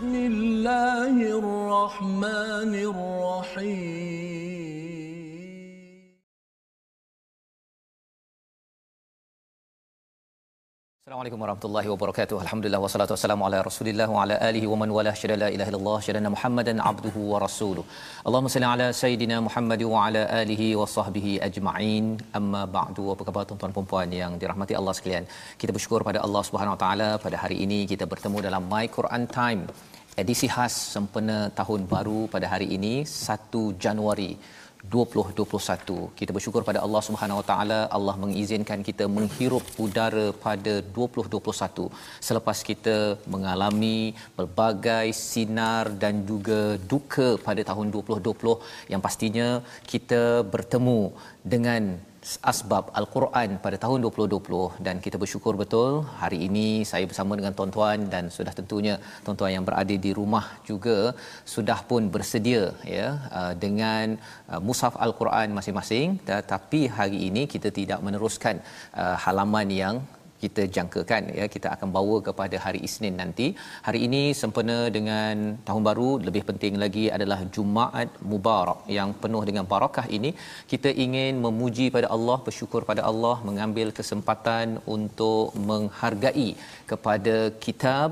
بسم الله الرحمن الرحيم Assalamualaikum warahmatullahi wabarakatuh. Alhamdulillah wassalatu wassalamu ala Rasulillah wa ala alihi wa man wala syada la ilaha illallah syadana Muhammadan abduhu wa rasuluh. Allahumma salli ala sayidina Muhammad wa ala alihi wa sahbihi ajma'in. Amma ba'du. Apa khabar tuan-tuan dan puan yang dirahmati Allah sekalian? Kita bersyukur pada Allah Subhanahu wa taala pada hari ini kita bertemu dalam My Quran Time edisi khas sempena tahun baru pada hari ini 1 Januari 2021. Kita bersyukur pada Allah Subhanahu Wa Taala Allah mengizinkan kita menghirup udara pada 2021 selepas kita mengalami pelbagai sinar dan juga duka pada tahun 2020 yang pastinya kita bertemu dengan asbab al-Quran pada tahun 2020 dan kita bersyukur betul hari ini saya bersama dengan tuan-tuan dan sudah tentunya tuan-tuan yang berada di rumah juga sudah pun bersedia ya uh, dengan uh, mushaf al-Quran masing-masing. Tetapi hari ini kita tidak meneruskan uh, halaman yang kita jangkakan ya kita akan bawa kepada hari Isnin nanti. Hari ini sempena dengan tahun baru lebih penting lagi adalah Jumaat Mubarak yang penuh dengan barakah ini kita ingin memuji pada Allah, bersyukur pada Allah, mengambil kesempatan untuk menghargai kepada kitab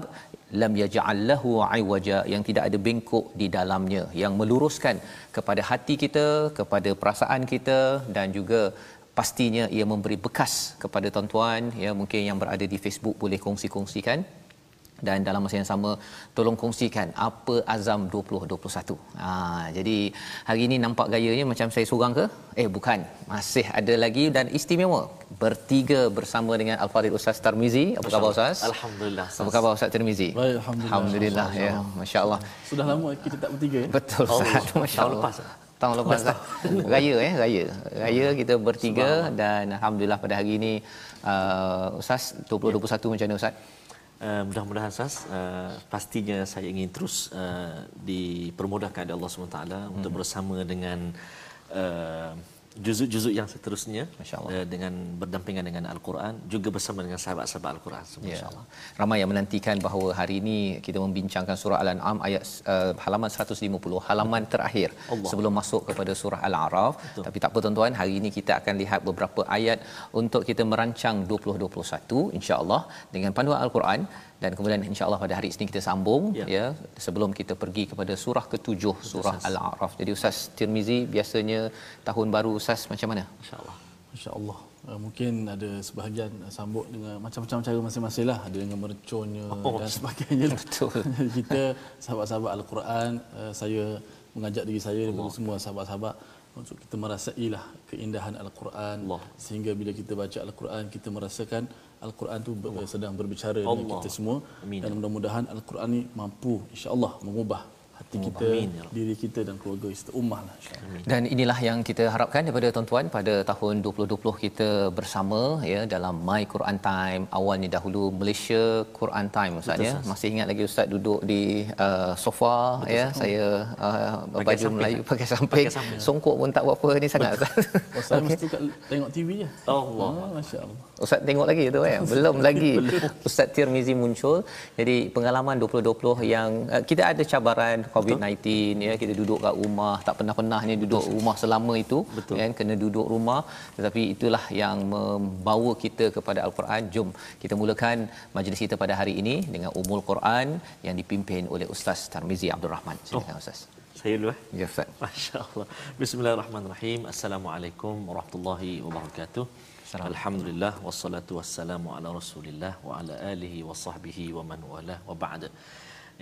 lam yaj'al lahu aywaja yang tidak ada bengkok di dalamnya yang meluruskan kepada hati kita kepada perasaan kita dan juga pastinya ia memberi bekas kepada tuan-tuan ya mungkin yang berada di Facebook boleh kongsi-kongsikan dan dalam masa yang sama tolong kongsikan apa azam 2021. Ha jadi hari ini nampak gayanya macam saya seorang ke? Eh bukan. Masih ada lagi dan istimewa bertiga bersama dengan Al-Fadhil Ustaz Tarmizi. Apa khabar Ustaz? Alhamdulillah. Ustaz. Apa khabar Ustaz Tarmizi? Baik, alhamdulillah. Alhamdulillah ya. Masya-Allah. Sudah lama kita tak bertiga ya? Betul Ustaz. Oh, Masya-Allah. tahun lepas. Tahun lepas dah. Raya eh, raya. Raya kita bertiga dan alhamdulillah pada hari ini uh, Ustaz 2021 macam mana Ustaz? Uh, mudah-mudahan Sas uh, pastinya saya ingin terus uh, dipermudahkan oleh Allah SWT hmm. untuk bersama dengan uh, juzuk-juzuk yang seterusnya uh, dengan berdampingan dengan Al-Quran juga bersama dengan sahabat-sahabat Al-Quran ya. insyaallah. Ramai yang menantikan bahawa hari ini kita membincangkan surah Al-An'am ayat uh, halaman 150 halaman terakhir Allah. sebelum masuk kepada surah Al-A'raf. Betul. Tapi tak apa tuan-tuan, hari ini kita akan lihat beberapa ayat untuk kita merancang 2021 insya-Allah dengan panduan Al-Quran dan kemudian insyaallah pada hari ini kita sambung ya. ya sebelum kita pergi kepada surah ketujuh surah Ustaz. al-a'raf. Jadi ustaz Tirmizi biasanya tahun baru ustaz macam mana? Insyaallah. Insyaallah. Uh, mungkin ada sebahagian uh, sambut dengan macam-macam cara masing-masing lah. Ada dengan merconnya oh, dan sebagainya betul. Kita sahabat-sahabat al-Quran uh, saya mengajak diri saya dan semua sahabat-sahabat untuk kita merasailah keindahan al-Quran. Allah. sehingga bila kita baca al-Quran kita merasakan Al-Quran tu Allah. sedang berbicara Allah. dengan kita semua Amin. dan mudah-mudahan Al-Quran ni mampu insya-Allah mengubah hati kita, Amin. Ya diri kita dan keluarga kita ummah lah Dan inilah yang kita harapkan daripada tuan-tuan pada tahun 2020 kita bersama ya dalam My Quran Time. Awalnya dahulu Malaysia Quran Time Ustaz ya. Masih ingat lagi Ustaz duduk di uh, sofa Betul, ya. Betul. Saya uh, baju samping. Melayu pakai samping. pakai samping. Songkok pun tak apa ni sangat Ustaz. Oh, saya okay. mesti tengok TV je. Oh, Allah. Ah, Masya-Allah. Ustaz tengok lagi tu ya. Belum lagi Ustaz Tirmizi muncul. Jadi pengalaman 2020 yang uh, kita ada cabaran COVID-19 ya kita duduk kat rumah tak pernah-pernahnya duduk Betul. rumah selama itu Betul. kan kena duduk rumah. Tetapi itulah yang membawa kita kepada al-Quran. Jom kita mulakan majlis kita pada hari ini dengan umul Quran yang dipimpin oleh Ustaz Tarmizi Abdul Rahman. Silakan oh. Ustaz. saya dulu eh? Ya Ustaz. masya-Allah. Bismillahirrahmanirrahim. Assalamualaikum warahmatullahi wabarakatuh. Alhamdulillah wassalatu wassalamu ala Rasulillah wa ala alihi wa sahbihi wa man wala wa ba'da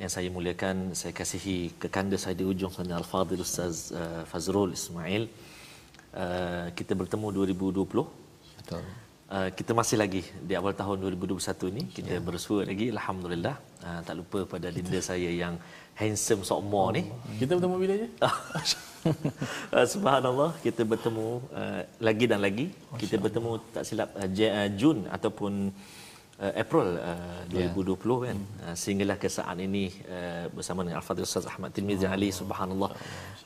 yang saya muliakan saya kasihi kekanda saya di ujung sana Al-Fadhil Ustaz uh, Fazrul Ismail. Uh, kita bertemu 2020 betul. Uh, kita masih lagi di awal tahun 2021 ni. Kita ya. bersua lagi alhamdulillah. Uh, tak lupa pada kita. dinda saya yang handsome sokmo ni. Kita bertemu bila je? Uh, subhanallah kita bertemu uh, lagi dan lagi. Kita bertemu tak silap uh, Jun ataupun uh, April uh, 2020 yeah. kan uh, sehinggalah ke saat ini uh, bersama dengan Al-Fadhil Ustaz Ahmad Tirmizi oh, Ali subhanallah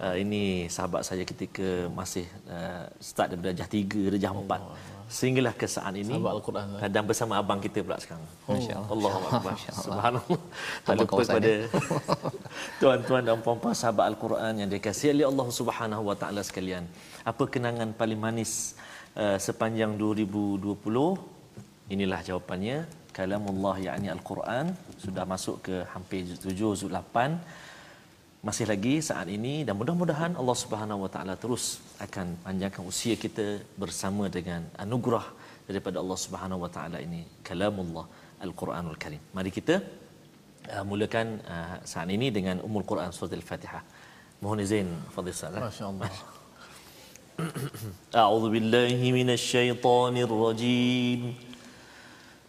uh, ini sahabat saya ketika masih uh, start daripada darjah 3 darjah 4 oh, sehinggalah ke saat ini Al-Quran dan bersama abang kita pula sekarang. Oh. Allah Allah. Subhanallah. Tak lupa kepada tuan-tuan dan puan-puan sahabat Al-Quran yang dikasihi oleh Allah Subhanahu Wa Taala sekalian. Apa kenangan paling manis uh, sepanjang 2020? Inilah jawapannya. Kalamullah yakni Al-Quran sudah masuk ke hampir 7 juz 8 masih lagi saat ini dan mudah-mudahan Allah Subhanahu Wa Taala terus akan panjangkan usia kita bersama dengan anugerah daripada Allah Subhanahu Wa Taala ini kalamullah Al-Quranul Karim. Mari kita uh, mulakan uh, saat ini dengan Ummul Quran surah Al-Fatihah. Mohon izin fadhil salat. Masya-Allah. أعوذ بالله من الشيطان الرجيم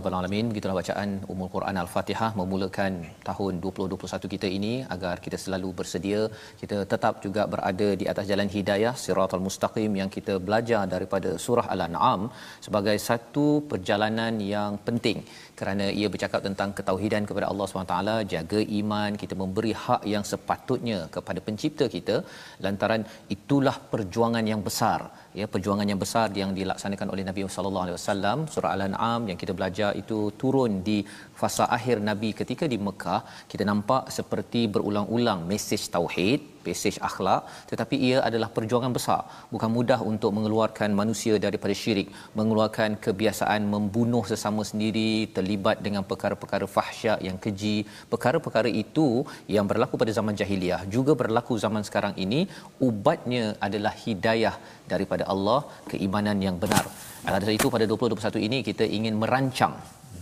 Rabbal alamin. Begitulah bacaan Ummul Quran Al-Fatihah memulakan tahun 2021 kita ini agar kita selalu bersedia. Kita tetap juga berada di atas jalan hidayah siratal mustaqim yang kita belajar daripada surah Al-An'am sebagai satu perjalanan yang penting. Kerana ia bercakap tentang ketauhidan kepada Allah SWT, jaga iman, kita memberi hak yang sepatutnya kepada pencipta kita. Lantaran itulah perjuangan yang besar ya perjuangan yang besar yang dilaksanakan oleh Nabi sallallahu alaihi wasallam. Surah al-an'am yang kita belajar itu turun di fasa akhir Nabi ketika di Mekah kita nampak seperti berulang-ulang mesej tauhid mesej akhlak tetapi ia adalah perjuangan besar. Bukan mudah untuk mengeluarkan manusia daripada syirik mengeluarkan kebiasaan membunuh sesama sendiri terlibat dengan perkara-perkara fahsyat yang keji. Perkara-perkara itu yang berlaku pada zaman jahiliah juga berlaku zaman sekarang ini ubatnya adalah hidayah daripada Allah keimanan yang benar. Atas itu pada 2021 ini kita ingin merancang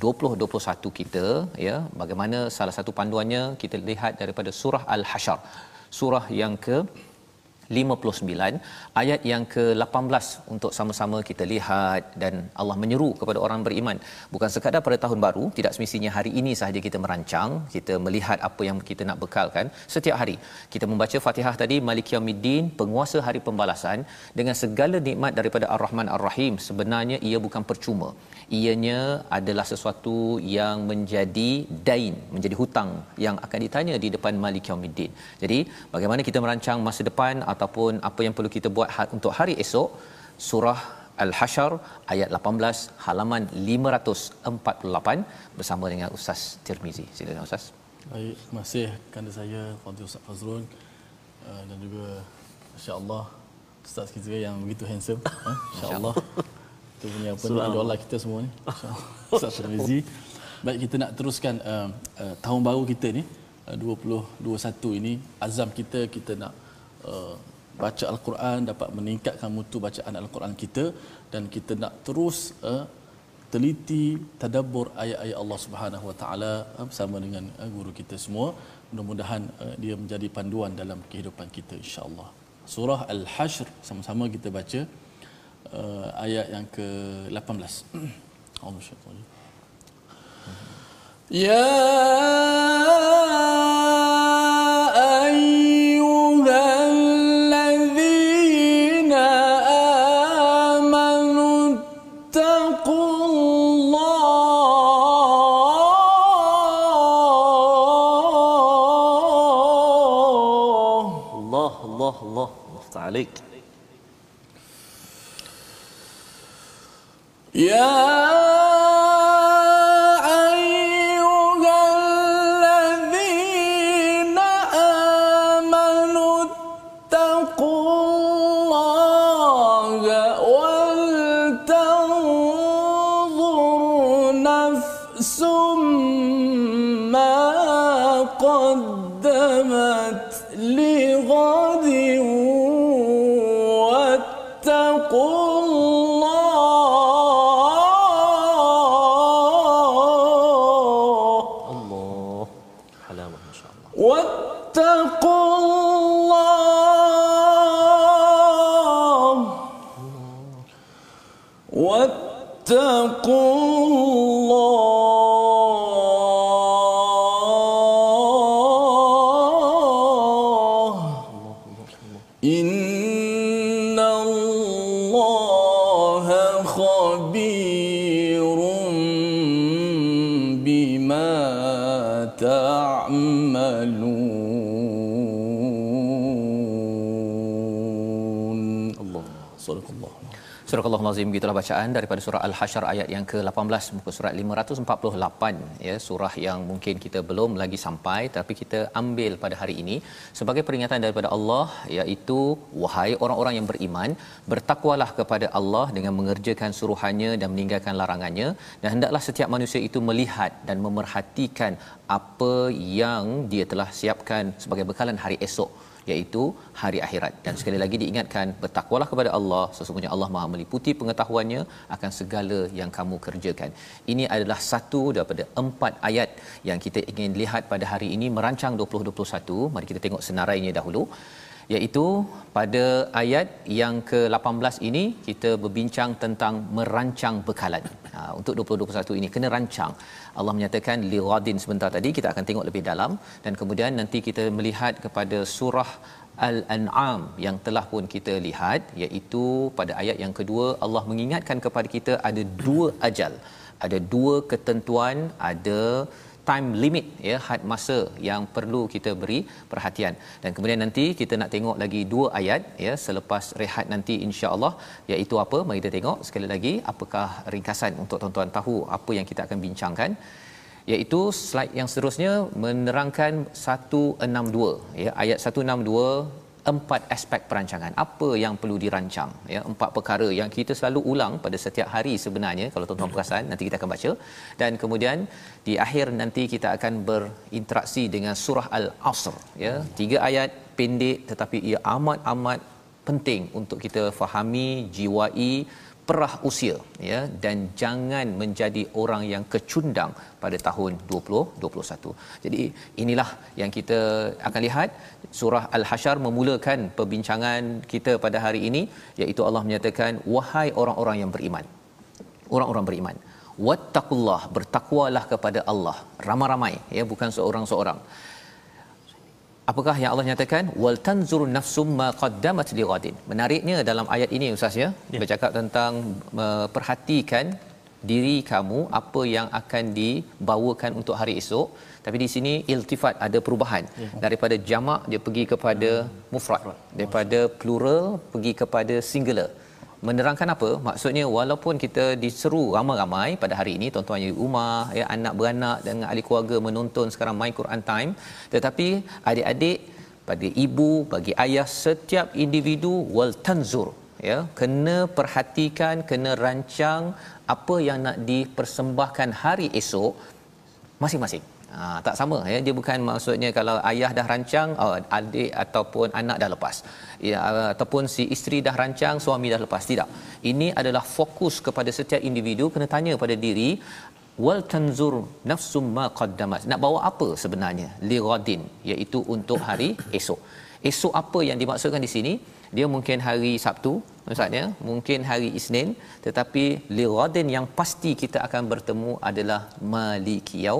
2021 kita ya bagaimana salah satu panduannya kita lihat daripada surah al-hasyr. Surah yang ke 59 ayat yang ke-18 untuk sama-sama kita lihat dan Allah menyeru kepada orang beriman. Bukan sekadar pada tahun baru tidak semestinya hari ini sahaja kita merancang kita melihat apa yang kita nak bekalkan. Setiap hari kita membaca Fatihah tadi Malik Yaumiddin penguasa hari pembalasan dengan segala nikmat daripada Ar-Rahman Ar-Rahim. Sebenarnya ia bukan percuma. Ianya adalah sesuatu yang menjadi dain menjadi hutang yang akan ditanya di depan Malik Yaumiddin. Jadi bagaimana kita merancang masa depan ataupun apa yang perlu kita buat ha- untuk hari esok surah Al-Hasyr ayat 18 halaman 548 bersama dengan Ustaz Tirmizi. Silakan Ustaz. Baik, terima kasih kanda saya Fadil Ustaz Fazrul uh, dan juga insya-Allah Ustaz kita yang begitu handsome eh? insya-Allah. Itu punya apa idola kita semua ni. Ustaz Tirmizi. Baik kita nak teruskan uh, uh, tahun baru kita ni uh, 2021 ini azam kita kita nak uh, baca al-Quan dapat meningkatkan mutu bacaan al-Quran kita dan kita nak terus uh, teliti tadabbur ayat-ayat Allah Subhanahu Wa Taala uh, bersama dengan uh, guru kita semua. Mudah-mudahan uh, dia menjadi panduan dalam kehidupan kita insya-Allah. Surah al-hasyr sama-sama kita baca uh, ayat yang ke-18 Allah Ya Surah Al-Azim gitulah bacaan daripada surah Al-Hasyr ayat yang ke-18 muka surat 548 ya surah yang mungkin kita belum lagi sampai tapi kita ambil pada hari ini sebagai peringatan daripada Allah iaitu wahai orang-orang yang beriman bertakwalah kepada Allah dengan mengerjakan suruhannya dan meninggalkan larangannya. Dan hendaklah setiap manusia itu melihat dan memerhatikan apa yang dia telah siapkan sebagai bekalan hari esok iaitu hari akhirat. Dan sekali lagi diingatkan bertakwalah kepada Allah. Sesungguhnya Allah Maha meliputi pengetahuannya akan segala yang kamu kerjakan. Ini adalah satu daripada empat ayat yang kita ingin lihat pada hari ini merancang 2021 mari kita tengok senarainya dahulu iaitu pada ayat yang ke-18 ini kita berbincang tentang merancang bekalan. Ha, untuk 2021 ini kena rancang. Allah menyatakan liradin sebentar tadi kita akan tengok lebih dalam dan kemudian nanti kita melihat kepada surah Al-An'am yang telah pun kita lihat iaitu pada ayat yang kedua Allah mengingatkan kepada kita ada dua ajal. Ada dua ketentuan, ada time limit ya had masa yang perlu kita beri perhatian. Dan kemudian nanti kita nak tengok lagi dua ayat ya selepas rehat nanti insya-Allah iaitu apa? Mari kita tengok sekali lagi apakah ringkasan untuk tuan-tuan tahu apa yang kita akan bincangkan. Iaitu slide yang seterusnya menerangkan 162 ya ayat 162 empat aspek perancangan. Apa yang perlu dirancang? Ya empat perkara yang kita selalu ulang pada setiap hari sebenarnya kalau tuan-tuan perasan nanti kita akan baca. Dan kemudian di akhir nanti kita akan berinteraksi dengan surah al-asr ya. Tiga ayat pendek tetapi ia amat-amat penting untuk kita fahami jiwai perah usia ya dan jangan menjadi orang yang kecundang pada tahun 2021. Jadi inilah yang kita akan lihat surah Al-Hasyr memulakan perbincangan kita pada hari ini iaitu Allah menyatakan wahai orang-orang yang beriman. Orang-orang beriman. Wattaqullah bertakwalah kepada Allah ramai-ramai ya bukan seorang-seorang apakah yang Allah nyatakan? Wal tanzur nafsum ma qaddamat lighadin menariknya dalam ayat ini ustaz ya, ya. bercakap tentang memperhatikan diri kamu apa yang akan dibawakan untuk hari esok. Tapi di sini iltifat ada perubahan. Ya. daripada jamak dia pergi kepada mufrad. Daripada plural pergi kepada singular menerangkan apa? Maksudnya walaupun kita diseru ramai-ramai pada hari ini tuan-tuan di rumah ya anak beranak dengan ahli keluarga menonton sekarang my Quran time tetapi adik-adik bagi ibu bagi ayah setiap individu wal tanzur ya kena perhatikan kena rancang apa yang nak dipersembahkan hari esok masing-masing Ha, tak sama ya. Dia bukan maksudnya kalau ayah dah rancang oh, adik ataupun anak dah lepas. Ya ataupun si isteri dah rancang suami dah lepas. Tidak. Ini adalah fokus kepada setiap individu. Kena tanya pada diri wal tanzur nafsum ma qaddamat? Nak bawa apa sebenarnya? Li ghadin iaitu untuk hari esok. Esok apa yang dimaksudkan di sini dia mungkin hari Sabtu maksudnya mungkin hari Isnin tetapi liradin yang pasti kita akan bertemu adalah malikiyau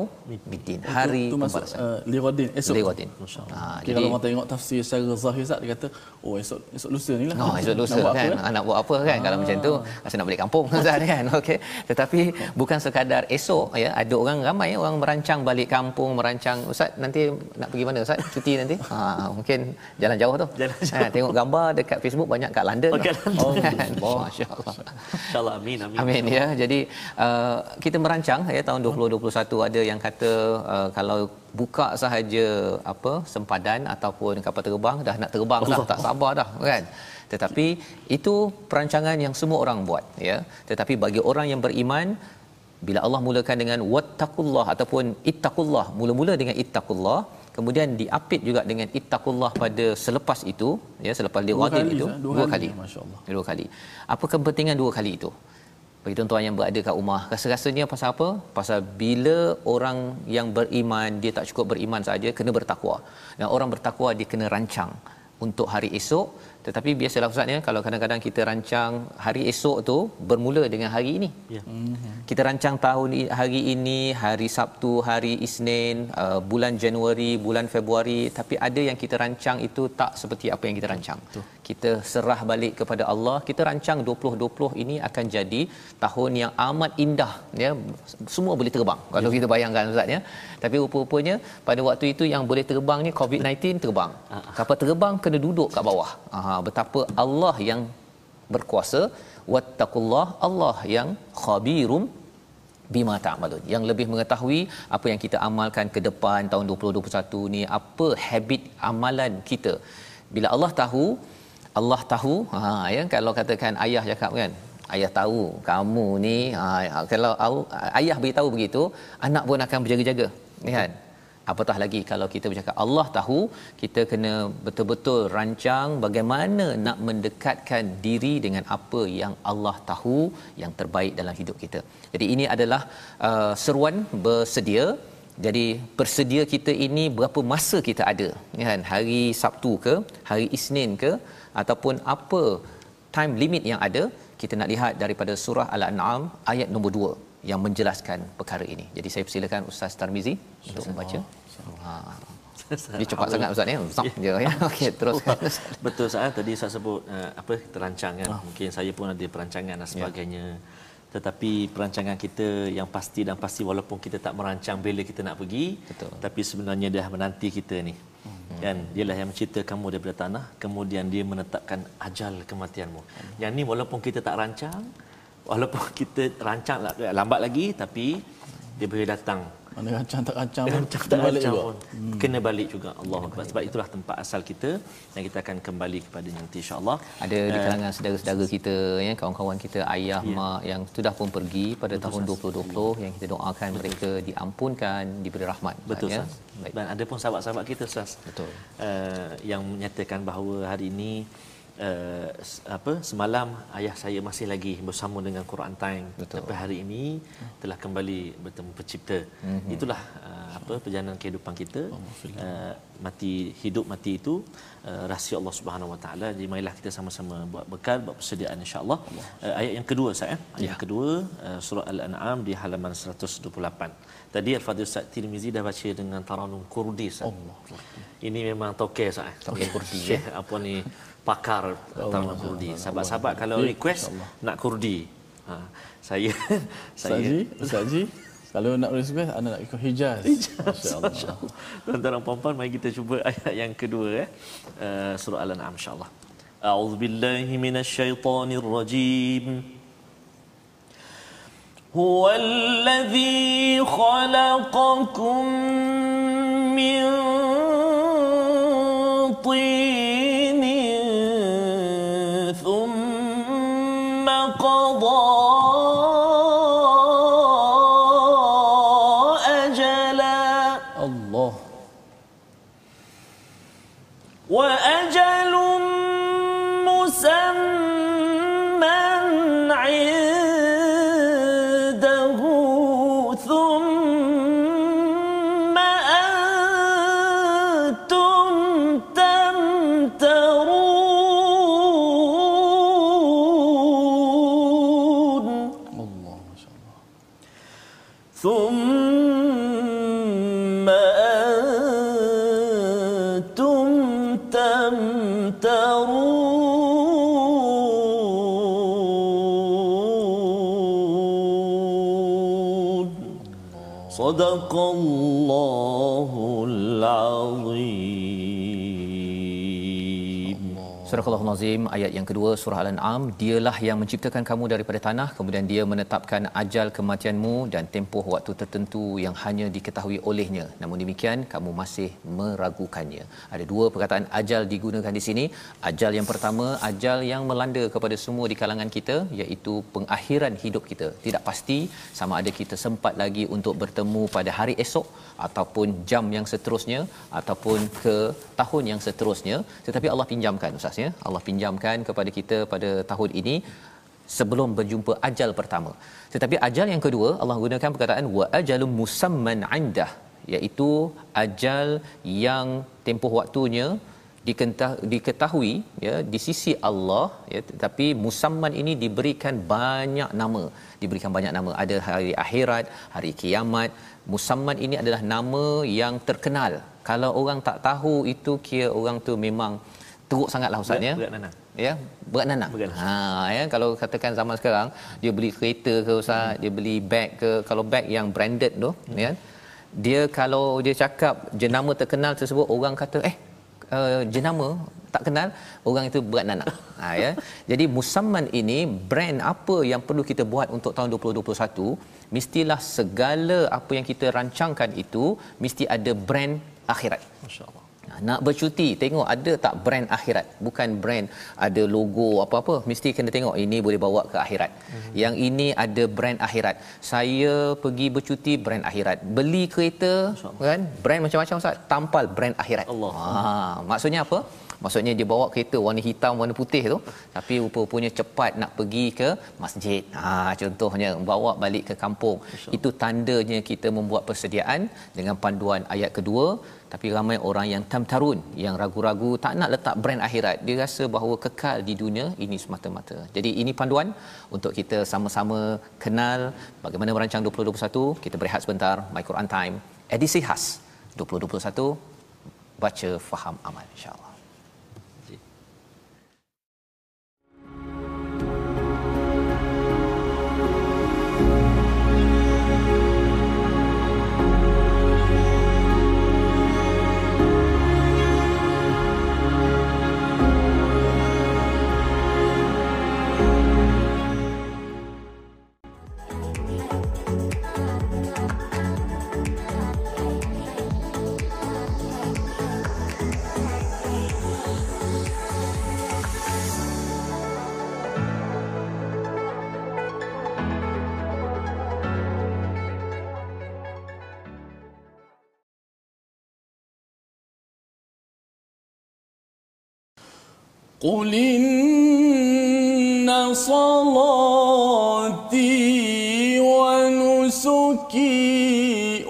middin. Hari itu, itu pembalasan uh, liradin esok? Liradin. Ha jadi kalau orang tengok tafsir secara zahir Ustaz dia kata oh esok esok lusa ni lah. Oh esok lusa nak kan? buat nak buat apa kan? Ah. kalau macam tu rasa nak balik kampung Ustaz kan? Okey. Tetapi bukan sekadar esok ya. Ada orang ramai orang merancang balik kampung merancang Ustaz nanti nak pergi mana Ustaz? Cuti nanti? Ha mungkin jalan jauh tu. Jalan jauh. Ha, tengok gambar dekat Facebook banyak kat London. Oh, Oh, Masya-Allah. Insya-Allah amin amin. Amin ya. Jadi uh, kita merancang ya tahun 2021 ada yang kata uh, kalau buka sahaja apa sempadan ataupun kapal terbang dah nak terbang dah tak sabar dah kan. Tetapi itu perancangan yang semua orang buat ya. Tetapi bagi orang yang beriman bila Allah mulakan dengan wattaqullah ataupun ittaqullah mula-mula dengan ittaqullah kemudian diapit juga dengan ittaqullah pada selepas itu ya selepas dia ghadib itu Ustaz. dua, kali, Masya-Allah. dua kali apa kepentingan dua kali itu bagi tuan-tuan yang berada kat rumah rasa-rasanya pasal apa pasal bila orang yang beriman dia tak cukup beriman saja kena bertakwa dan orang bertakwa dia kena rancang untuk hari esok tetapi biasalah ustaz ya kalau kadang-kadang kita rancang hari esok tu bermula dengan hari ini Ya. kita rancang tahun hari ini hari Sabtu hari Isnin uh, bulan Januari bulan Februari tapi ada yang kita rancang itu tak seperti apa yang kita rancang Betul. Kita serah balik kepada Allah kita rancang 2020 ini akan jadi tahun yang amat indah ya. Semua boleh terbang kalau kita bayangkan ustaz ya. Tapi rupa-rupanya pada waktu itu yang boleh terbang ni COVID-19 terbang. Kapal terbang kena duduk kat bawah. Aha, betapa Allah yang berkuasa. Wattaqullah Allah yang khabirum bima ta'malun. Yang lebih mengetahui apa yang kita amalkan ke depan tahun 2021 ni apa habit amalan kita. Bila Allah tahu Allah tahu. Ha ya kalau katakan ayah cakap kan ayah tahu kamu ni ha, kalau au- ayah beritahu begitu anak pun akan berjaga-jaga. Kan? Apatah lagi kalau kita bercakap Allah tahu kita kena betul-betul rancang bagaimana nak mendekatkan diri dengan apa yang Allah tahu yang terbaik dalam hidup kita. Jadi ini adalah uh, seruan bersedia. Jadi bersedia kita ini berapa masa kita ada? Kan? Hari Sabtu ke hari Isnin ke ataupun apa time limit yang ada kita nak lihat daripada surah Al-An'am ayat nombor 2 yang menjelaskan perkara ini. Jadi saya persilakan Ustaz Tarmizi untuk membaca. Ha. Dia cepat sangat Ustaz ya. Zap je ya. Okey, teruskan. Betul Ustaz tadi saya sebut uh, apa terancang kan. Mungkin saya pun ada perancangan dan sebagainya. Tetapi perancangan kita yang pasti dan pasti walaupun kita tak merancang bila kita nak pergi, Betul. tapi sebenarnya dia menanti kita ni. Kan? Dialah yang mencipta kamu daripada tanah, kemudian dia menetapkan ajal kematianmu. Yang ni walaupun kita tak rancang, walaupun kita rancang lah, lambat lagi tapi dia boleh datang Mana rancang tak rancang pun rancang kena tak balik rancang juga. pun kena balik juga Allah Akbar. sebab itulah tempat asal kita dan kita akan kembali kepadanya nanti insyaallah Ada di kalangan saudara-saudara kita ya, kawan-kawan kita ayah Ya. mak yang sudah pun pergi pada tahun 2020 yang kita doakan mereka diampunkan, diberi rahmat. betul ya. Baik. dan ada pun sahabat-sahabat kita Ustaz Betul. uh, yang menyatakan bahawa hari ini uh, apa semalam ayah saya masih lagi bersama dengan Quran Time. Betul. tapi hari ini telah kembali bertemu pencipta. Mm-hmm. itulah uh, apa perjalanan kehidupan kita. Uh, mati hidup mati itu uh, rahsia Allah Subhanahu Wa Taala. Jadi marilah kita sama-sama buat bekal buat persediaan insyaallah. Uh, ayat yang kedua saya ayat Ya. yang kedua uh, surah al-an'am di halaman 128 tadi al-fadhil Ustaz Tirmizi dah baca dengan taranum kurdi Ustaz. Ini memang tokeh Ustaz Tokeh Kurdi, Syekh apa ni pakar taranum kurdi sahabat-sahabat kalau request nak kurdi ha, saya Ustaz saya Ji, Ustaz Ji, kalau nak request anda nak ikut Hijaz. Masya-Allah. Tuan-tuan dan puan-puan mari kita cuba ayat yang kedua eh uh, surah Al-An'am insya-Allah. A'udzu billahi minasyaitonir rajim. هو الذي خلقكم من صدق الله Sadaqallahu Nazim ayat yang kedua surah Al-An'am. Dialah yang menciptakan kamu daripada tanah. Kemudian dia menetapkan ajal kematianmu dan tempoh waktu tertentu yang hanya diketahui olehnya. Namun demikian kamu masih meragukannya. Ada dua perkataan ajal digunakan di sini. Ajal yang pertama ajal yang melanda kepada semua di kalangan kita iaitu pengakhiran hidup kita. Tidak pasti sama ada kita sempat lagi untuk bertemu pada hari esok ataupun jam yang seterusnya ataupun ke tahun yang seterusnya. Tetapi Allah pinjamkan ustaz ya. Allah pinjamkan kepada kita pada tahun ini sebelum berjumpa ajal pertama. Tetapi ajal yang kedua Allah gunakan perkataan wa ajalum musamman indah iaitu ajal yang tempoh waktunya diketahui ya di sisi Allah ya tetapi musamman ini diberikan banyak nama. Diberikan banyak nama. Ada hari akhirat hari kiamat. Musamman ini adalah nama yang terkenal. Kalau orang tak tahu itu kira orang tu memang teruk sangatlah ustaz ya. berat nanang ya berat nanang ha ya. Kalau katakan zaman sekarang dia beli kereta ke ustaz hmm. dia beli beg ke kalau beg yang branded tu hmm. ya. Dia kalau dia cakap jenama terkenal tersebut orang kata eh uh, jenama tak kenal orang itu berat nanak ha ya. Jadi musamman ini brand apa yang perlu kita buat untuk tahun 2021 mestilah segala apa yang kita rancangkan itu mesti ada brand akhirat. Masyaallah nak bercuti tengok ada tak brand akhirat? Bukan brand ada logo apa-apa. Mesti kena tengok ini boleh bawa ke akhirat. Mm-hmm. yang ini ada brand akhirat. Saya pergi bercuti brand akhirat. Beli kereta kan? Brand macam-macam ustaz. Tampal brand akhirat. Allah. Ha maksudnya apa? Maksudnya dia bawa kereta warna hitam warna putih tu tapi rupa-rupanya cepat nak pergi ke masjid. Ha contohnya bawa balik ke kampung. Itu tandanya kita membuat persediaan dengan panduan ayat kedua tapi ramai orang yang tamtarun yang ragu-ragu tak nak letak brand akhirat. Dia rasa bahawa kekal di dunia ini semata-mata. Jadi ini panduan untuk kita sama-sama kenal bagaimana merancang 2021 kita berehat sebentar. My Quran time edisi khas 2021 baca faham amal insyaallah قل إن صلاتي ونسكي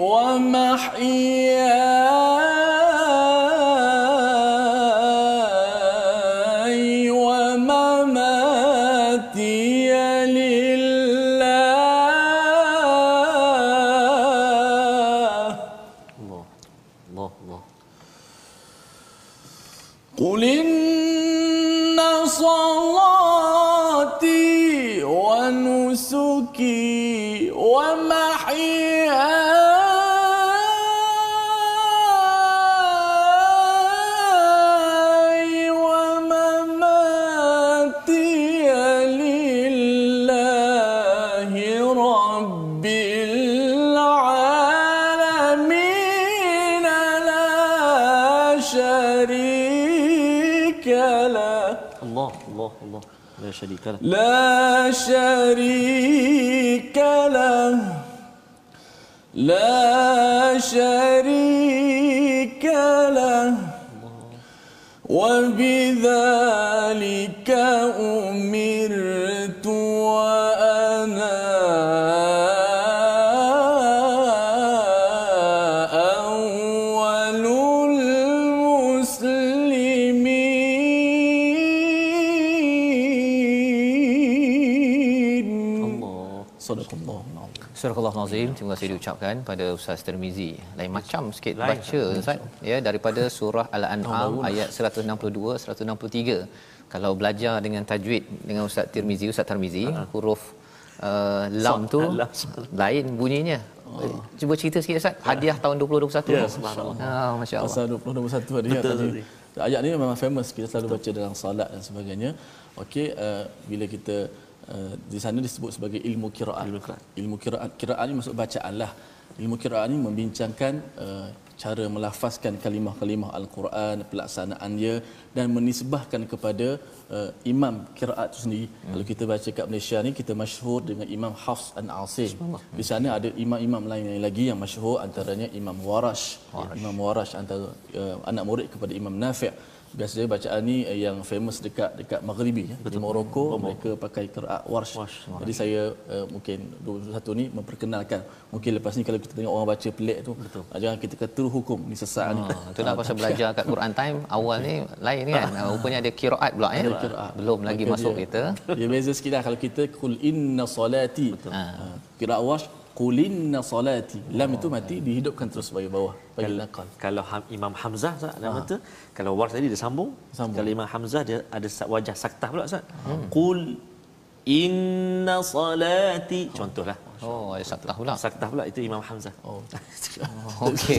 ومحياي شريك له لا شريك له لا شريك له وبذلك أمر Sadaqallahul Azim. Sadaqallahul Azim. Terima kasih diucapkan pada Ustaz Termizi. Lain macam sikit Lain baca Ustaz. Ya daripada surah Al-An'am ayat 162 163. Kalau belajar dengan tajwid dengan Ustaz Tirmizi Ustaz Tarmizi uh-huh. Ha. huruf uh, lam tu lain bunyinya. Oh. Cuba cerita sikit Ustaz. Hadiah uh. tahun 2021. Ya, subhanallah. Ah, ha, masya Allah. Pasal 2021 hadiah Betul, tadi. Ayat ni memang famous kita selalu Betul. baca dalam salat dan sebagainya. Okey, uh, bila kita uh, di sana disebut sebagai ilmu qiraat. Ilmu qiraat. Ilmu qiraat qiraat ni maksud bacaan lah. Ilmu qiraat ni membincangkan uh, cara melafazkan kalimah-kalimah al-Quran pelaksanaan dia dan menisbahkan kepada uh, imam qiraat itu sendiri. Hmm. kalau kita baca kat Malaysia ni kita masyhur dengan Imam Hafs an Asim di sana ada imam-imam lain lagi yang masyhur antaranya Imam Warash, Warash. Imam Warash antara uh, anak murid kepada Imam Nafi' biasanya bacaan ni yang famous dekat dekat Maghribi ya. di Morocco oh, mereka pakai qiraat warsh. warsh. Jadi saya uh, mungkin 21 ni memperkenalkan. Mungkin lepas ni kalau kita tengok orang baca pelik tu Betul. Uh, jangan kita kata hukum ni sesat ha, ni. Itulah pasal belajar kat Quran time awal ni lain kan. Ha. Rupanya ada qiraat pula ya. Belum lagi Maka masuk dia, kita. Dia beza sikit lah kalau kita kul inna salati. Ha. Qiraat warsh qulinna salati. Lam itu mati dihidupkan terus bagi bawah bagi nakal. kalau Imam Hamzah Ustaz nama ha. tu kalau war tadi dia sambung, sambung. kalau Imam Hamzah dia ada wajah saktah pula Ustaz. Hmm. qul inna salati. Contohlah. Oh ada saktah pula. Saktah pula itu Imam Hamzah. Oh, oh okey.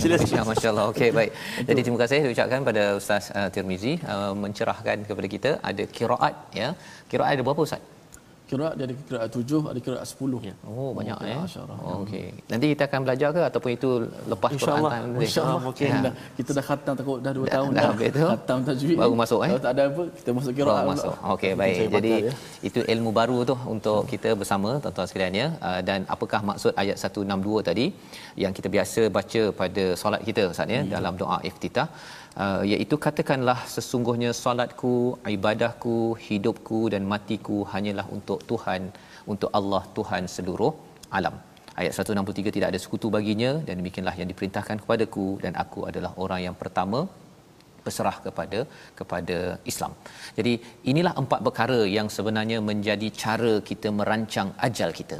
masya-Allah. Okey baik. Jadi terima kasih saya ucapkan pada Ustaz uh, Tirmizi uh, mencerahkan kepada kita ada qiraat ya. Qiraat ada berapa Ustaz kiraat dia ada kiraat tujuh ada kiraat sepuluh. Ya. oh banyak oh, ya oh, okey. Nanti kita akan belajar ke ataupun itu lepas insyaallah insyaallah mungkin ya. dah, kita dah khatam takut dah 2 dah, tahun dah, dah. habis tu? Khatam tajwid baru masuk eh? Kalau tak ada apa kita masuk kiraat oh, masuk. Okey baik. jadi ya. itu ilmu baru tu untuk kita bersama tuan-tuan sekalian ya. Uh, dan apakah maksud ayat 162 tadi yang kita biasa baca pada solat kita Ustaz ya, ya. dalam doa iftitah uh, iaitu katakanlah sesungguhnya solatku ibadahku hidupku dan matiku hanyalah untuk Tuhan untuk Allah Tuhan seluruh alam ayat 163 tidak ada sekutu baginya dan demikianlah yang diperintahkan kepadaku dan aku adalah orang yang pertama berserah kepada kepada Islam. Jadi inilah empat perkara yang sebenarnya menjadi cara kita merancang ajal kita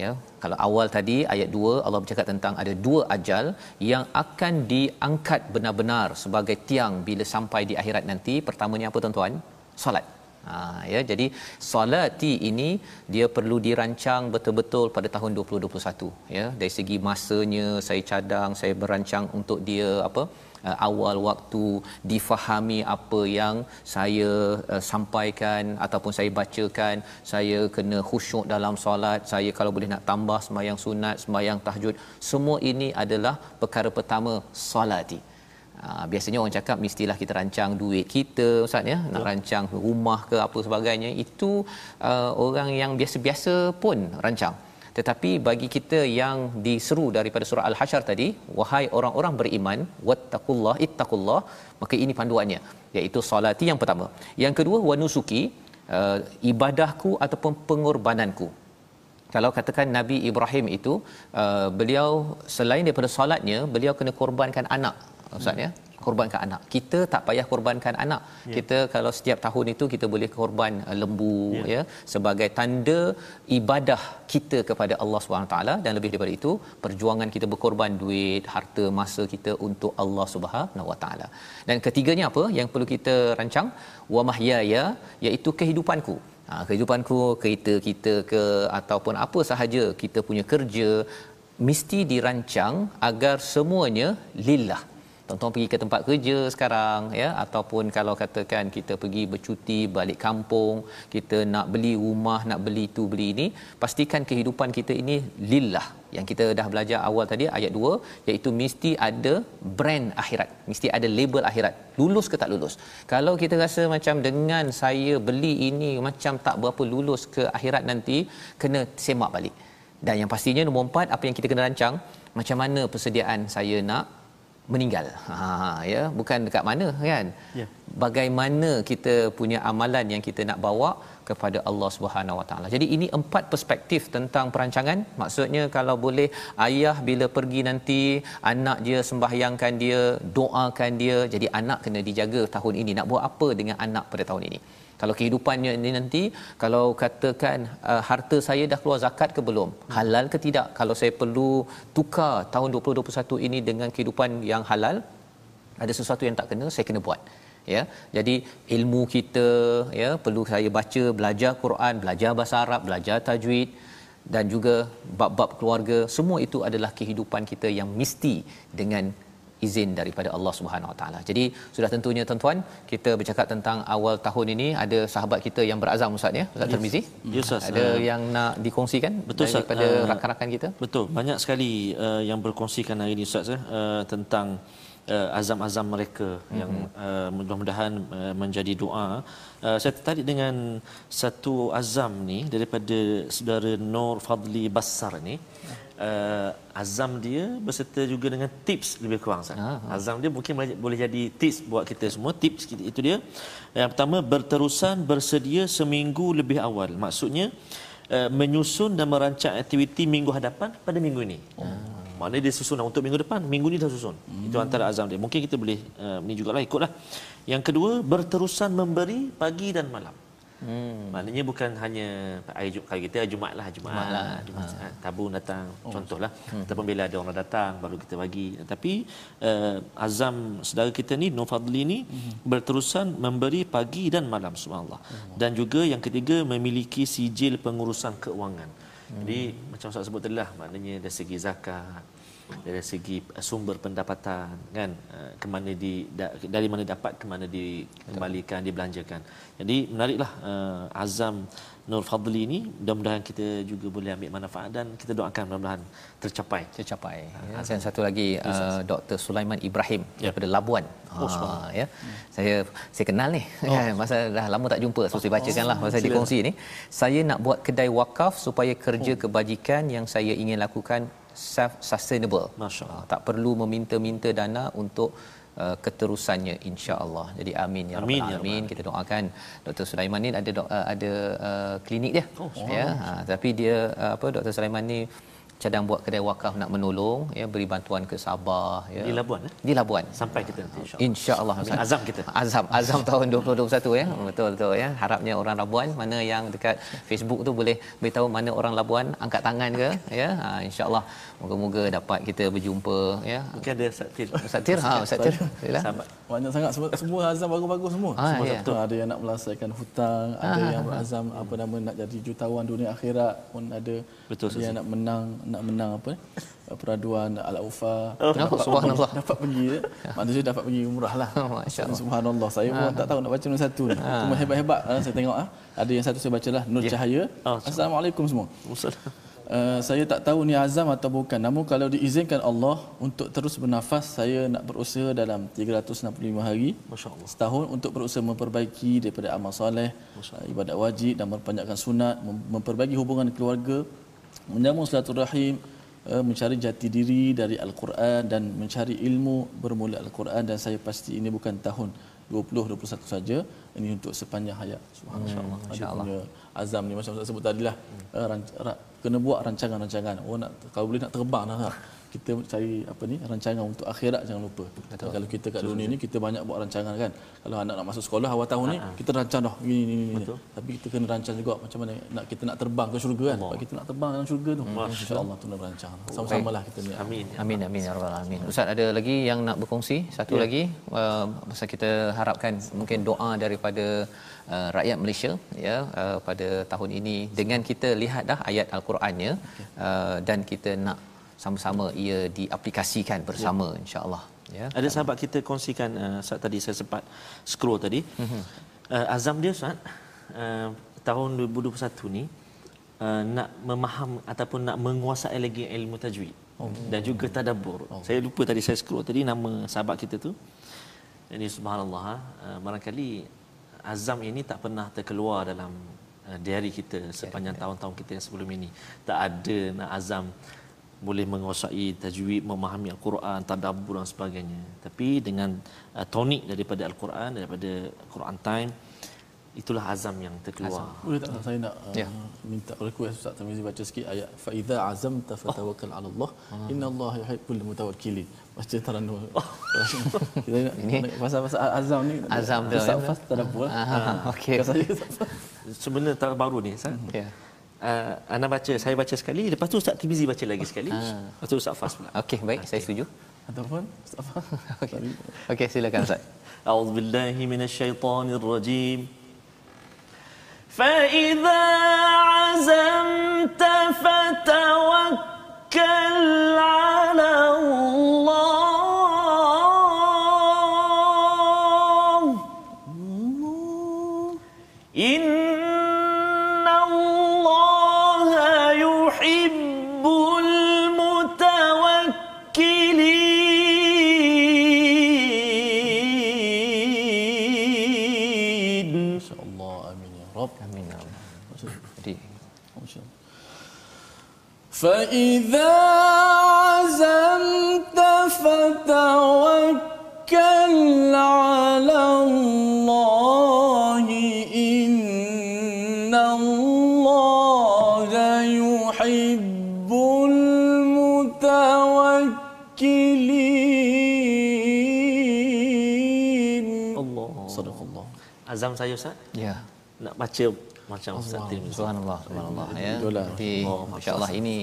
ya kalau awal tadi ayat 2 Allah bercakap tentang ada dua ajal yang akan diangkat benar-benar sebagai tiang bila sampai di akhirat nanti. Pertamanya apa tuan-tuan? Solat ha ya jadi solati ini dia perlu dirancang betul-betul pada tahun 2021 ya. Dari segi masanya saya cadang saya berancang untuk dia apa uh, awal waktu difahami apa yang saya uh, sampaikan ataupun saya bacakan. Saya kena khusyuk dalam solat saya kalau boleh nak tambah sembahyang sunat sembahyang tahajud semua ini adalah perkara pertama solati Uh, biasanya orang cakap mestilah kita rancang duit kita ustaz ya. Nak rancang rumah ke apa sebagainya itu uh, orang yang biasa-biasa pun rancang. Tetapi bagi kita yang diseru daripada surah al-hasyr tadi wahai orang-orang beriman wattaqullah ittaqullah maka ini panduannya iaitu solati yang pertama. Yang kedua wanusuki uh, ibadahku ataupun pengorbananku. Kalau katakan Nabi Ibrahim itu uh, beliau selain daripada solatnya beliau kena korbankan anak ustaz ya korbankan anak. Kita tak payah korbankan anak. Yeah. Kita kalau setiap tahun itu kita boleh korban uh, lembu yeah. ya sebagai tanda ibadah kita kepada Allah taala dan lebih daripada itu perjuangan kita berkorban duit, harta, masa kita untuk Allah Subhanahu wa taala. Dan ketiganya apa yang perlu kita rancang? Wa mahyaya iaitu kehidupanku. Ha, kehidupanku, kereta kita ke ataupun apa sahaja kita punya kerja mesti dirancang agar semuanya lillah tuan-tuan pergi ke tempat kerja sekarang ya ataupun kalau katakan kita pergi bercuti balik kampung kita nak beli rumah nak beli tu beli ini pastikan kehidupan kita ini lillah yang kita dah belajar awal tadi ayat 2 iaitu mesti ada brand akhirat mesti ada label akhirat. Lulus ke tak lulus? Kalau kita rasa macam dengan saya beli ini macam tak berapa lulus ke akhirat nanti kena semak balik. Dan yang pastinya nombor empat apa yang kita kena rancang? Macam mana persediaan saya nak meninggal. Ha ya, bukan dekat mana kan? Ya. Bagaimana kita punya amalan yang kita nak bawa kepada Allah Subhanahu Wa Taala. Jadi ini empat perspektif tentang perancangan. Maksudnya kalau boleh ayah bila pergi nanti anak dia sembahyangkan dia, doakan dia. Jadi anak kena dijaga tahun ini. Nak buat apa dengan anak pada tahun ini? Kalau kehidupannya ini nanti kalau katakan uh, harta saya dah keluar zakat ke belum? Halal ke tidak? Kalau saya perlu tukar tahun 2021 ini dengan kehidupan yang halal ada sesuatu yang tak kena saya kena buat. Ya jadi ilmu kita ya perlu saya baca belajar Quran belajar bahasa Arab belajar tajwid dan juga bab-bab keluarga semua itu adalah kehidupan kita yang mesti dengan izin daripada Allah Subhanahu Wa Taala. Jadi sudah tentunya tuan-tuan kita bercakap tentang awal tahun ini ada sahabat kita yang berazam Ustaz ya Ustaz Termizi. Ya, Ustaz. Ada Uh, yang nak dikongsikan Betul, daripada Uh, rakan-rakan kita? Betul, banyak sekali uh, yang berkongsikan hari ini Ustaz ya, uh, tentang uh, azam-azam mereka mm-hmm. yang uh, mudah-mudahan uh, menjadi doa. Uh, saya tertarik dengan satu azam ni daripada saudara Nur Fadli Bassar ni. Uh, azam dia berserta juga dengan tips lebih kurang Ustaz. Ah, Azam dia mungkin boleh- jadi tips buat kita semua. Tips itu dia. Yang pertama berterusan bersedia seminggu lebih awal. Maksudnya uh, menyusun dan merancang aktiviti minggu hadapan pada minggu ini. Oh. Mana dia susun dah untuk minggu depan, minggu ni dah susun. Hmm. Itu antara azam dia. Mungkin kita boleh uh, ni jugalah ikutlah. Yang kedua berterusan memberi pagi dan malam. Hmm. Maknanya bukan hanya hari Jumaat kalau kita Jumaat lah Jumaat, Jumaat, lah. Jumaat ha. tabung datang oh. contohlah hmm. ataupun bila ada orang datang baru kita bagi tapi uh, azam saudara kita ni Nur Fadli ni hmm. berterusan memberi pagi dan malam subhanallah hmm. dan juga yang ketiga memiliki sijil pengurusan keuangan hmm. jadi macam Ustaz sebut tadi lah maknanya dari segi zakat dari segi sumber pendapatan kan eh, ke mana di da- dari mana dapat ke mana dikembalikan dibelanjakan. Jadi menariklah uh, azam Nur Fadli ini mudah-mudahan kita juga boleh ambil manfaat dan kita doakan mudah-mudahan tercapai. tercapai. Ya. Dan satu lagi uh, Dr. Sulaiman Ibrahim ya. daripada Labuan. Oh, ha, ya. Saya saya kenal ni. Oh. Kan masa dah lama tak jumpa so saya bacakanlah masa Sila. dikongsi ni. Saya nak buat kedai wakaf supaya kerja kebajikan yang saya ingin lakukan self sustainable. Masya Allah. tak perlu meminta-minta dana untuk uh, keterusannya insya-Allah. Jadi amin ya Amin, rabbal ya alamin. Kita doakan Dr. Sulaiman ni ada uh, ada uh, klinik dia. Oh, ya. Ha, tapi dia uh, apa Dr. Sulaiman ni cadang buat kedai wakaf nak menolong ya beri bantuan ke Sabah ya Di Labuan eh? di Labuan Sampai kita nanti insya-Allah. Ustaz. Azam kita. Azam Azam tahun 2021 ya. Betul betul ya. Harapnya orang Labuan mana yang dekat Facebook tu boleh beritahu mana orang Labuan angkat tangan ke ya. Ha insya-Allah moga-moga dapat kita berjumpa ya. Mungkin ada saktil. Ustaz Tir ha Ustaz Tir. Yalah. Banyak sangat semua, semua azam bagus-bagus semua. Ah, semua ya. betul. Ada yang nak melesaikan hutang, ada yang berazam apa nama nak jadi jutawan dunia akhirat pun ada. Betul, ada yang nak menang nak menang apa ni? Peraduan Al-Aufa. Oh, dapat, subhanallah. dapat pergi ya. Maksudnya dapat pergi umrah lah. Masya-Allah. Subhanallah. Saya pun tak tahu nak baca nombor satu ni. Cuma hebat-hebat ah, saya tengok ah. Ada yang satu saya baca lah Nur Cahaya. Oh, Assalamualaikum semua. Uh, saya tak tahu ni azam atau bukan. Namun kalau diizinkan Allah untuk terus bernafas, saya nak berusaha dalam 365 hari Masya Allah. setahun untuk berusaha memperbaiki daripada amal soleh, uh, ibadat wajib dan memperpanjangkan sunat, mem- memperbaiki hubungan keluarga, menyambung silaturahim, uh, mencari jati diri dari Al-Quran dan mencari ilmu bermula Al-Quran dan saya pasti ini bukan tahun 2021 saja ini untuk sepanjang hayat subhanallah hmm, Masya-Allah. punya azam ni macam saya sebut tadi lah hmm. ra- kena buat rancangan-rancangan oh nak kalau boleh nak terbang dah? Kita cari apa ni rancangan untuk akhirat jangan lupa. Betul. kalau kita kat dunia ni kita banyak buat rancangan kan? Kalau anak nak masuk sekolah awal tahun ni kita rancang dah gini ni ni ni tapi kita kena rancang juga macam mana nak kita nak terbang ke syurga kan? Sebab kita nak terbang dalam syurga tu. Insyaallah tu nak rancang. Sama-sama lah kita ni. Amin. Amin amin ya rabbal alamin. Ustaz. Ada lagi yang nak berkongsi? Satu ya. lagi uh, masa kita harapkan mungkin doa daripada uh, rakyat Malaysia ya uh, pada tahun ini. Dengan kita lihat dah ayat al-Qurannya uh, dan kita nak sama-sama ia diaplikasikan bersama ya. insya-Allah ya. Ada sahabat kita kongsikan uh, saat tadi saya sempat scroll tadi. Uh, azam dia Ustaz uh, tahun 2021 ni uh, nak memaham ataupun nak menguasai lagi ilmu tajwid oh. dan juga tadabbur. Oh. Saya lupa tadi saya scroll tadi nama sahabat kita tu. Jadi subhanallah uh, barangkali azam ini tak pernah terkeluar dalam uh, diari kita sepanjang tahun-tahun kita yang sebelum ini. Tak ada nak azam boleh menguasai tajwid, memahami Al-Quran, tadabbur dan sebagainya. Tapi dengan uh, tonik daripada Al-Quran, daripada Quran Time, itulah azam yang terkeluar. Boleh tak saya nak uh, Ya. minta request Ustaz Tamizi baca sikit ayat fa idza azamta fatawakkal 'ala Allah innallaha yuhibbul mutawakkilin. Baca taranum. Kita nak Ini- pasal-pasal azam ni. Azam tu, Ustaz ya. Fas tak ada apa. Ah, okey. Saya. Sebenarnya tak baru ni, Ustaz. Ya Uh, Ana baca, saya baca sekali, lepas tu Ustaz Timizi baca lagi sekali. Lepas tu Ustaz Fas pula. Okey baik saya setuju. ataupun Ustaz Fas. Okey. Okey silakan Ustaz. أعوذ بالله من الشيطان الرجيم فإذا عزمت فتوكل على فإذا عزمت فتوكل على الله إن الله يحب المتوكلين Allah. Sadaqallah. Azam saya Ustaz ya nak baca macam Ustaz Tirmizi. Subhanallah, subhanallah ya. Itulah. Jadi Oh, masya-Allah ini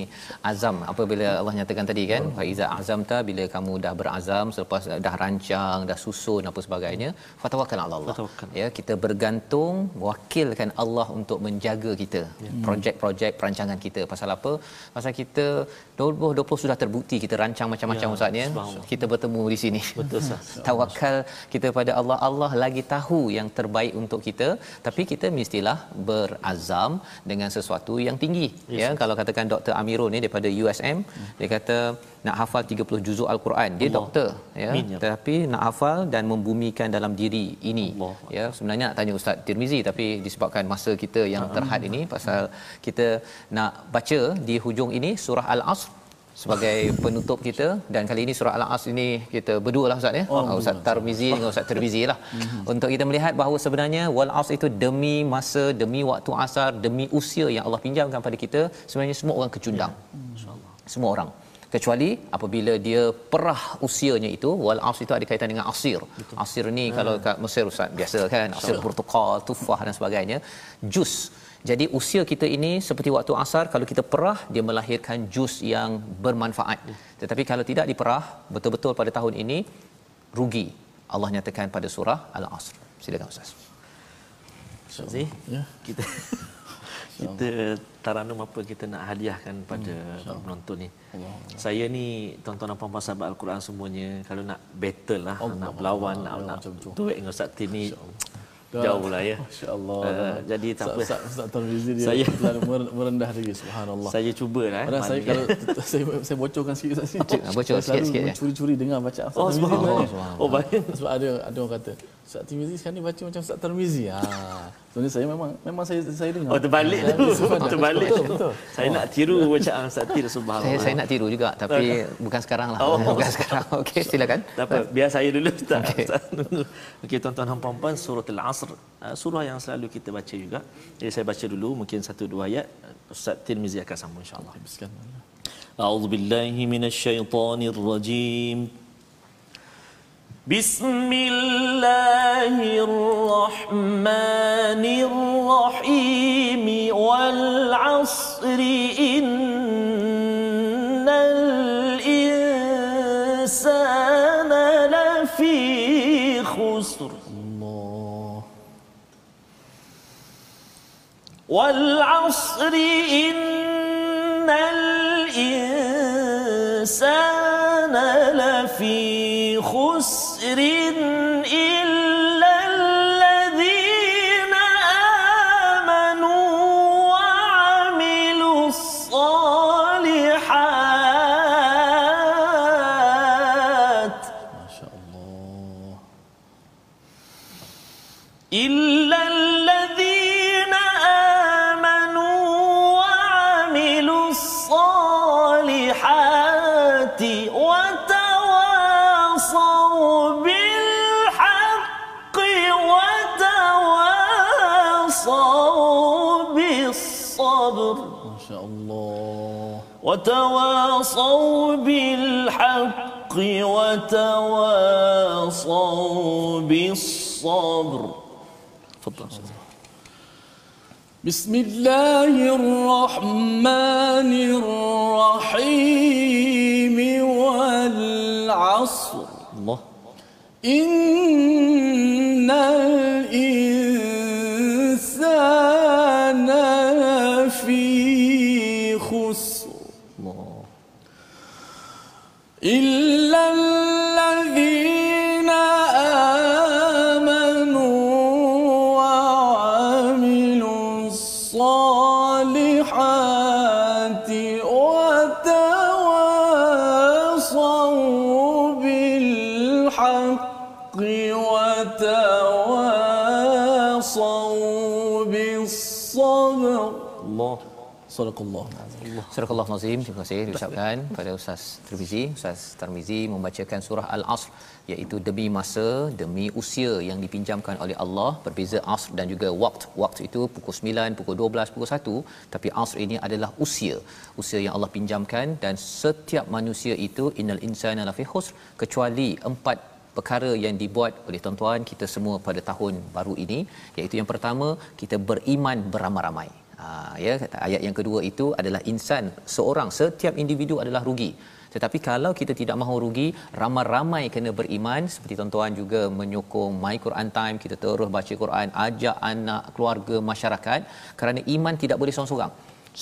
azam apabila Allah nyatakan tadi kan fa iza azamta bila kamu dah berazam selepas dah rancang dah susun apa sebagainya fatawakkal ala Allah. Ya kita bergantung wakilkan Allah untuk menjaga kita. Ya. Projek-projek perancangan kita pasal apa? Pasal kita 2020 sudah terbukti kita rancang macam-macam Ya, ustaz ya. Kita bertemu di sini. Betul Ustaz. tawakal kita pada Allah Allah lagi tahu yang terbaik untuk kita tapi kita mestilah berazam dengan sesuatu yang tinggi yes. ya kalau katakan Dr Amirul ni daripada USM dia kata nak hafal 30 juzuk al-Quran dia Allah. doktor ya Amin, ya Rabb. tapi nak hafal dan membumikan dalam diri ini Allah. ya sebenarnya nak tanya Ustaz Tirmizi tapi disebabkan masa kita yang terhad ini pasal kita nak baca di hujung ini surah al-asr sebagai penutup kita. Dan kali ini surah al-asr ini kita berdua lah Ustaz ya? Oh, Ustaz Tarmizi dengan Ustaz Tirmizi lah. Untuk kita melihat bahawa sebenarnya wal asr itu demi masa demi waktu asar demi usia yang Allah pinjamkan pada kita sebenarnya semua orang kecundang. Semua orang. Kecuali apabila dia perah usianya itu wal asr itu ada kaitan dengan asir. Asir ni kalau kat Mesir ustaz biasa kan? Asir portokal tufah dan sebagainya. Jus jadi usia kita ini seperti waktu asar kalau kita perah dia melahirkan jus yang bermanfaat. Tetapi kalau tidak diperah betul-betul pada tahun ini rugi. Allah nyatakan pada surah al-asr. Silakan ustaz. Ustaz Zee, Ya. kita kita taranum apa kita nak hadiahkan pada para penonton ni. Saya ni tuan-tuan dan puan-puan sahabat Al-Quran semuanya kalau nak battle lah, nak berlawan, nak nak duet dengan Ustaz Tin ni jauh lah ya. Masya-Allah. Uh, jadi tak apa. Ustaz Ustaz Tarmizi dia Saya- merendah diri subhanallah. Saya cubalah eh. Padahal saya kalau saya saya bocorkan sikit Ustaz bocor Saya selalu sikit-sikit, ya. Mencuri-curi dengar bacaan Ustaz Oh, subhanallah. Oh, baik. Sebab ada ada orang kata Ustaz Tirmizi sekarang ni baca macam Ustaz Tirmizi. Ha. Sebenarnya saya memang memang saya saya dengar. Oh terbalik tu. Terbalik tu. Saya nak tiru macam ah, Ustaz Tir Subhanallah. Saya, saya nak tiru juga tapi bukan sekarang lah. Oh, bukan sekarang. Okey silakan. Tak apa biar saya dulu Ustaz. Okey okay, tuan-tuan dan puan-puan surah Al-Asr. Ah, surah yang selalu kita baca juga. Jadi saya baca dulu mungkin satu dua ayat Ustaz Tirmizi akan sambung insya-Allah. Bismillahirrahmanirrahim. A'udzubillahi minasyaitonirrajim. بسم الله الرحمن الرحيم والعصر إن الإنسان لفي خسر Allah. والعصر إن الإنسان لفي وتواصوا بالحق وتواصوا بالصبر. تفضل. بسم الله الرحمن الرحيم والعصر. الله. إن Allah, وتواصوا بالصبر الله Allah. Allah Nazim. Terima kasih diucapkan pada Ustaz Tirmizi. Ustaz Tirmizi membacakan surah Al-Asr iaitu demi masa, demi usia yang dipinjamkan oleh Allah. Berbeza Asr dan juga waktu. Waktu itu pukul 9, pukul 12, pukul 1. Tapi Asr ini adalah usia. Usia yang Allah pinjamkan dan setiap manusia itu innal insana lafi khusr kecuali empat perkara yang dibuat oleh tuan-tuan kita semua pada tahun baru ini iaitu yang pertama kita beriman beramai-ramai. Ha, ya ayat yang kedua itu adalah insan seorang setiap individu adalah rugi. Tetapi kalau kita tidak mahu rugi ramai-ramai kena beriman. Seperti tuan-tuan juga menyokong my Quran time kita terus baca Quran ajak anak keluarga masyarakat. Kerana iman tidak boleh seorang-seorang.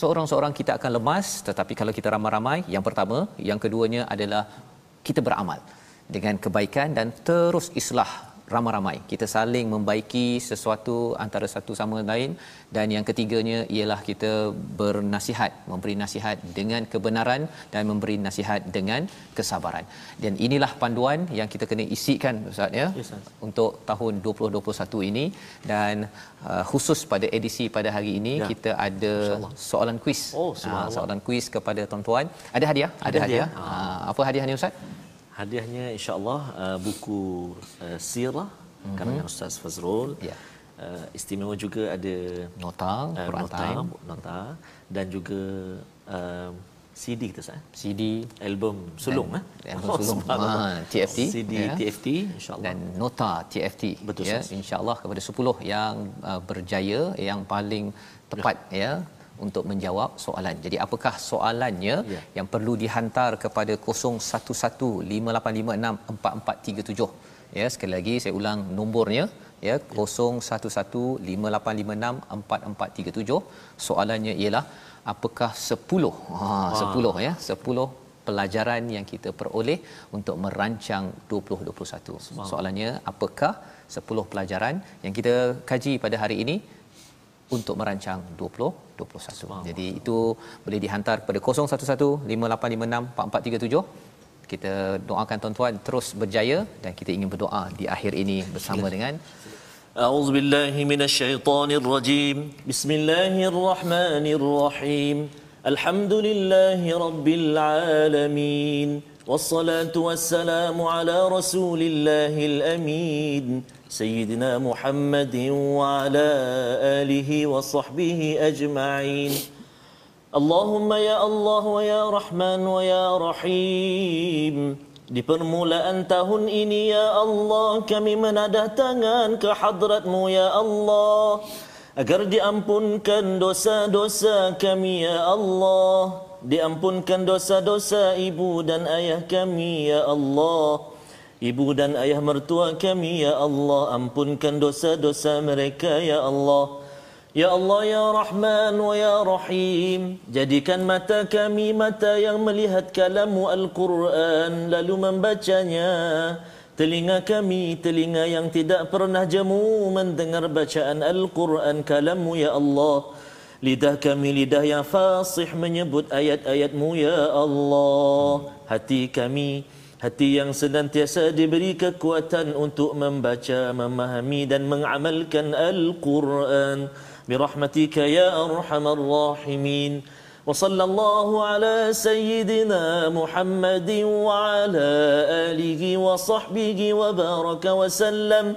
Seorang-seorang kita akan lemas tetapi kalau kita ramai-ramai yang pertama. Yang keduanya adalah kita beramal dengan kebaikan dan terus islah ramai-ramai. Kita saling membaiki sesuatu antara satu sama lain dan yang ketiganya ialah kita bernasihat memberi nasihat dengan kebenaran dan memberi nasihat dengan kesabaran. Dan inilah panduan yang kita kena isikan ustaz ya Yes, untuk tahun 2021 ini. Dan uh, khusus pada edisi pada hari ini Ya. kita ada soalan kuis Oh, Ah, soalan kuis kepada tuan-tuan. Ada hadiah? Ada, Ada hadiah, hadiah. Ah, apa hadiahnya ustaz Hadiahnya insya-Allah uh, buku uh, sirah karangan Ustaz Fazrul. Ya. Uh, istimewa juga ada nota uh, Quran nota, time nota dan juga uh, CD kita sah. CD Album sulung eh. album sulung. subhanallah. Ah, TFT, CD ya. TFT insya-Allah. dan nota TFT Betul, ya Ustaz. insyaallah kepada 10 yang uh, berjaya yang paling tepat ya untuk menjawab soalan. Jadi apakah soalannya Ya. yang perlu dihantar kepada 0115564437. Ya sekali lagi saya ulang nombornya ya 0115564437. Soalannya ialah apakah 10 ha 10 ya 10 pelajaran yang kita peroleh untuk merancang 2021. Soalannya apakah 10 pelajaran yang kita kaji pada hari ini untuk merancang 2021. Jadi itu boleh dihantar kepada 0115564437. Kita doakan tuan-tuan terus berjaya dan kita ingin berdoa di akhir ini bersama dengan أعوذ بالله من الشيطان الرجيم بسم الله الرحمن الرحيم الحمد لله رب العالمين والصلاة والسلام على رسول الله الأمين سيدنا محمد وعلى آله وصحبه أجمعين اللهم يا الله ويا رحمن ويا رحيم Di permulaan tahun ini ya Allah kami menadah tangan ke hadratmu ya Allah agar diampunkan dosa-dosa kami ya Allah diampunkan dosa-dosa ibu dan ayah kami ya Allah. Ibu dan ayah mertua kami ya Allah. Ampunkan dosa-dosa mereka ya Allah. Ya Allah ya Rahman wa ya Rahim. Jadikan mata kami mata yang melihat kalamu Al-Quran Lalu membacanya. Telinga kami telinga yang tidak pernah jemu Mendengar bacaan Al-Quran kalamu ya Allah Lidah kami lidah yang fasih menyebut ayat-ayatmu ya Allah Hati kami Hati yang senantiasa diberi kekuatan untuk membaca, memahami dan mengamalkan Al-Quran. برحمتك يا أرحم الراحمين وصلى الله على سيدنا محمد وعلى آله وصحبه وبارك وسلم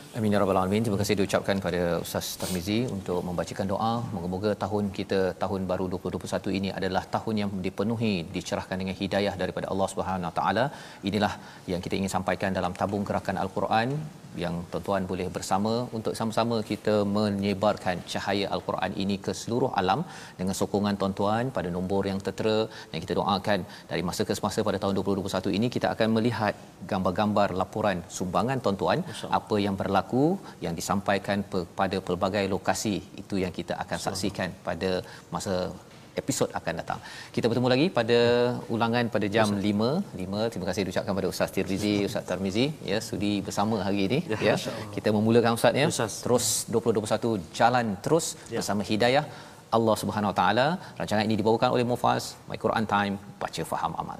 Amin ya rabbal alamin. Terima kasih diucapkan kepada Ustaz Tarmizi untuk membacakan doa. Moga-moga tahun kita tahun baru 2021 ini adalah tahun yang dipenuhi dicerahkan dengan hidayah daripada Allah Subhanahu Wa Taala. Inilah yang kita ingin sampaikan dalam tabung gerakan Al-Quran yang tuan-tuan boleh bersama untuk sama-sama kita menyebarkan cahaya Al-Quran ini ke seluruh alam dengan sokongan tuan-tuan pada nombor yang tertera dan kita doakan dari masa ke semasa pada tahun 2021 ini kita akan melihat gambar-gambar laporan sumbangan tuan-tuan apa yang berlaku yang disampaikan pada pelbagai lokasi itu yang kita akan saksikan pada masa episod akan datang. Kita bertemu lagi pada ulangan pada jam 5. 5. Terima kasih diucapkan pada Ustaz Tirmizi, Ustaz Tarmizi ya sudi bersama hari ini ya. Kita memulakan Ustaz ya. Ustaz. Terus 2021 jalan terus bersama hidayah Allah Subhanahu Wa Taala. Rancangan ini dibawakan oleh Mufaz, My Quran Time, baca faham amal.